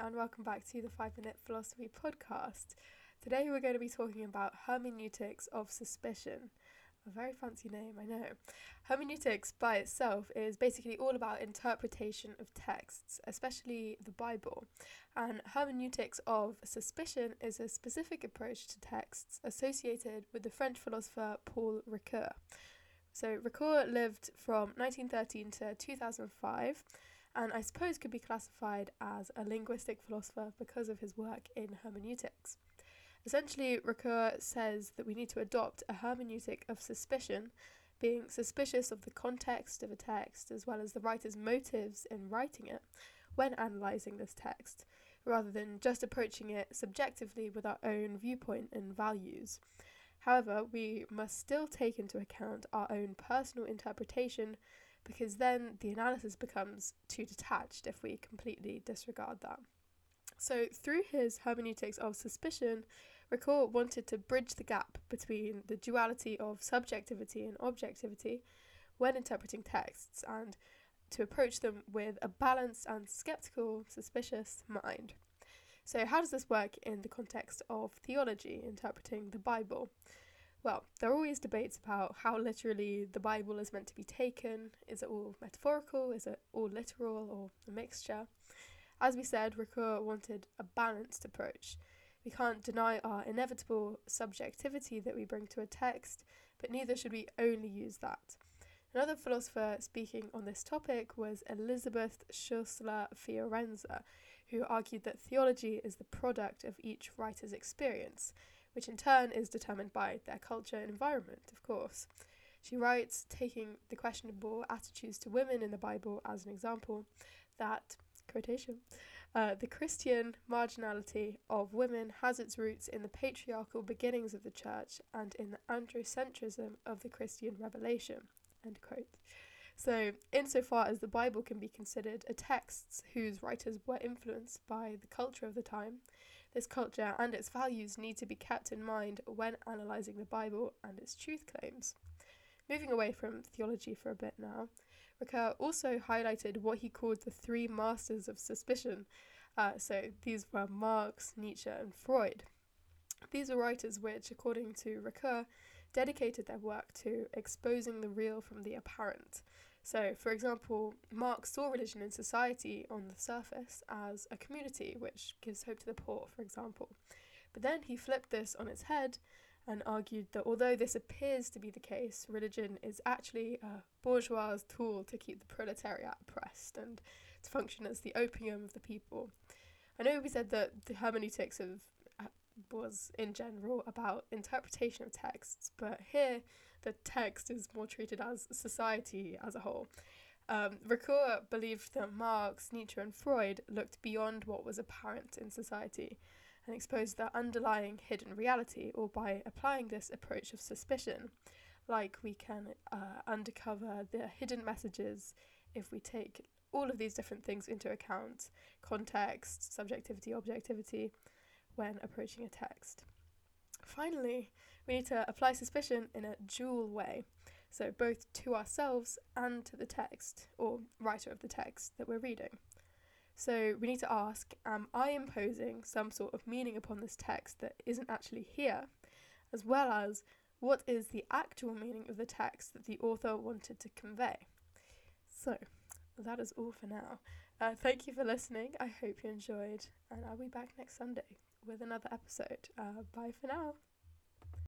and welcome back to the 5 Minute Philosophy Podcast. Today we're going to be talking about hermeneutics of suspicion. A very fancy name, I know. Hermeneutics by itself is basically all about interpretation of texts, especially the Bible. And hermeneutics of suspicion is a specific approach to texts associated with the French philosopher Paul Ricoeur. So, Ricoeur lived from 1913 to 2005 and I suppose could be classified as a linguistic philosopher because of his work in hermeneutics. Essentially, Ricoeur says that we need to adopt a hermeneutic of suspicion, being suspicious of the context of a text as well as the writer's motives in writing it when analysing this text, rather than just approaching it subjectively with our own viewpoint and values. However, we must still take into account our own personal interpretation because then the analysis becomes too detached if we completely disregard that. So, through his hermeneutics of suspicion, Ricoeur wanted to bridge the gap between the duality of subjectivity and objectivity when interpreting texts and to approach them with a balanced and skeptical, suspicious mind. So, how does this work in the context of theology, interpreting the Bible? Well, there are always debates about how literally the Bible is meant to be taken. Is it all metaphorical? Is it all literal or a mixture? As we said, Ricoeur wanted a balanced approach. We can't deny our inevitable subjectivity that we bring to a text, but neither should we only use that. Another philosopher speaking on this topic was Elisabeth Schussler Fiorenza, who argued that theology is the product of each writer's experience, which in turn is determined by their culture and environment, of course. She writes, taking the questionable attitudes to women in the Bible as an example, that, quotation, uh, the Christian marginality of women has its roots in the patriarchal beginnings of the church and in the androcentrism of the Christian revelation. End quote. So, insofar as the Bible can be considered a text whose writers were influenced by the culture of the time, this culture and its values need to be kept in mind when analysing the Bible and its truth claims. Moving away from theology for a bit now, Ricoeur also highlighted what he called the three masters of suspicion. Uh, so these were Marx, Nietzsche, and Freud. These were writers which, according to Ricoeur, dedicated their work to exposing the real from the apparent. So, for example, Marx saw religion in society on the surface as a community which gives hope to the poor, for example. But then he flipped this on its head and argued that although this appears to be the case, religion is actually a bourgeois tool to keep the proletariat oppressed and to function as the opium of the people. I know we said that the hermeneutics of was in general about interpretation of texts, but here the text is more treated as society as a whole. Um, Ricoeur believed that Marx, Nietzsche, and Freud looked beyond what was apparent in society and exposed their underlying hidden reality, or by applying this approach of suspicion, like we can uh, uncover the hidden messages if we take all of these different things into account context, subjectivity, objectivity when approaching a text. Finally, we need to apply suspicion in a dual way, so both to ourselves and to the text, or writer of the text that we're reading. So we need to ask Am I imposing some sort of meaning upon this text that isn't actually here? As well as what is the actual meaning of the text that the author wanted to convey? So that is all for now. Uh, thank you for listening. I hope you enjoyed, and I'll be back next Sunday with another episode. Uh, bye for now.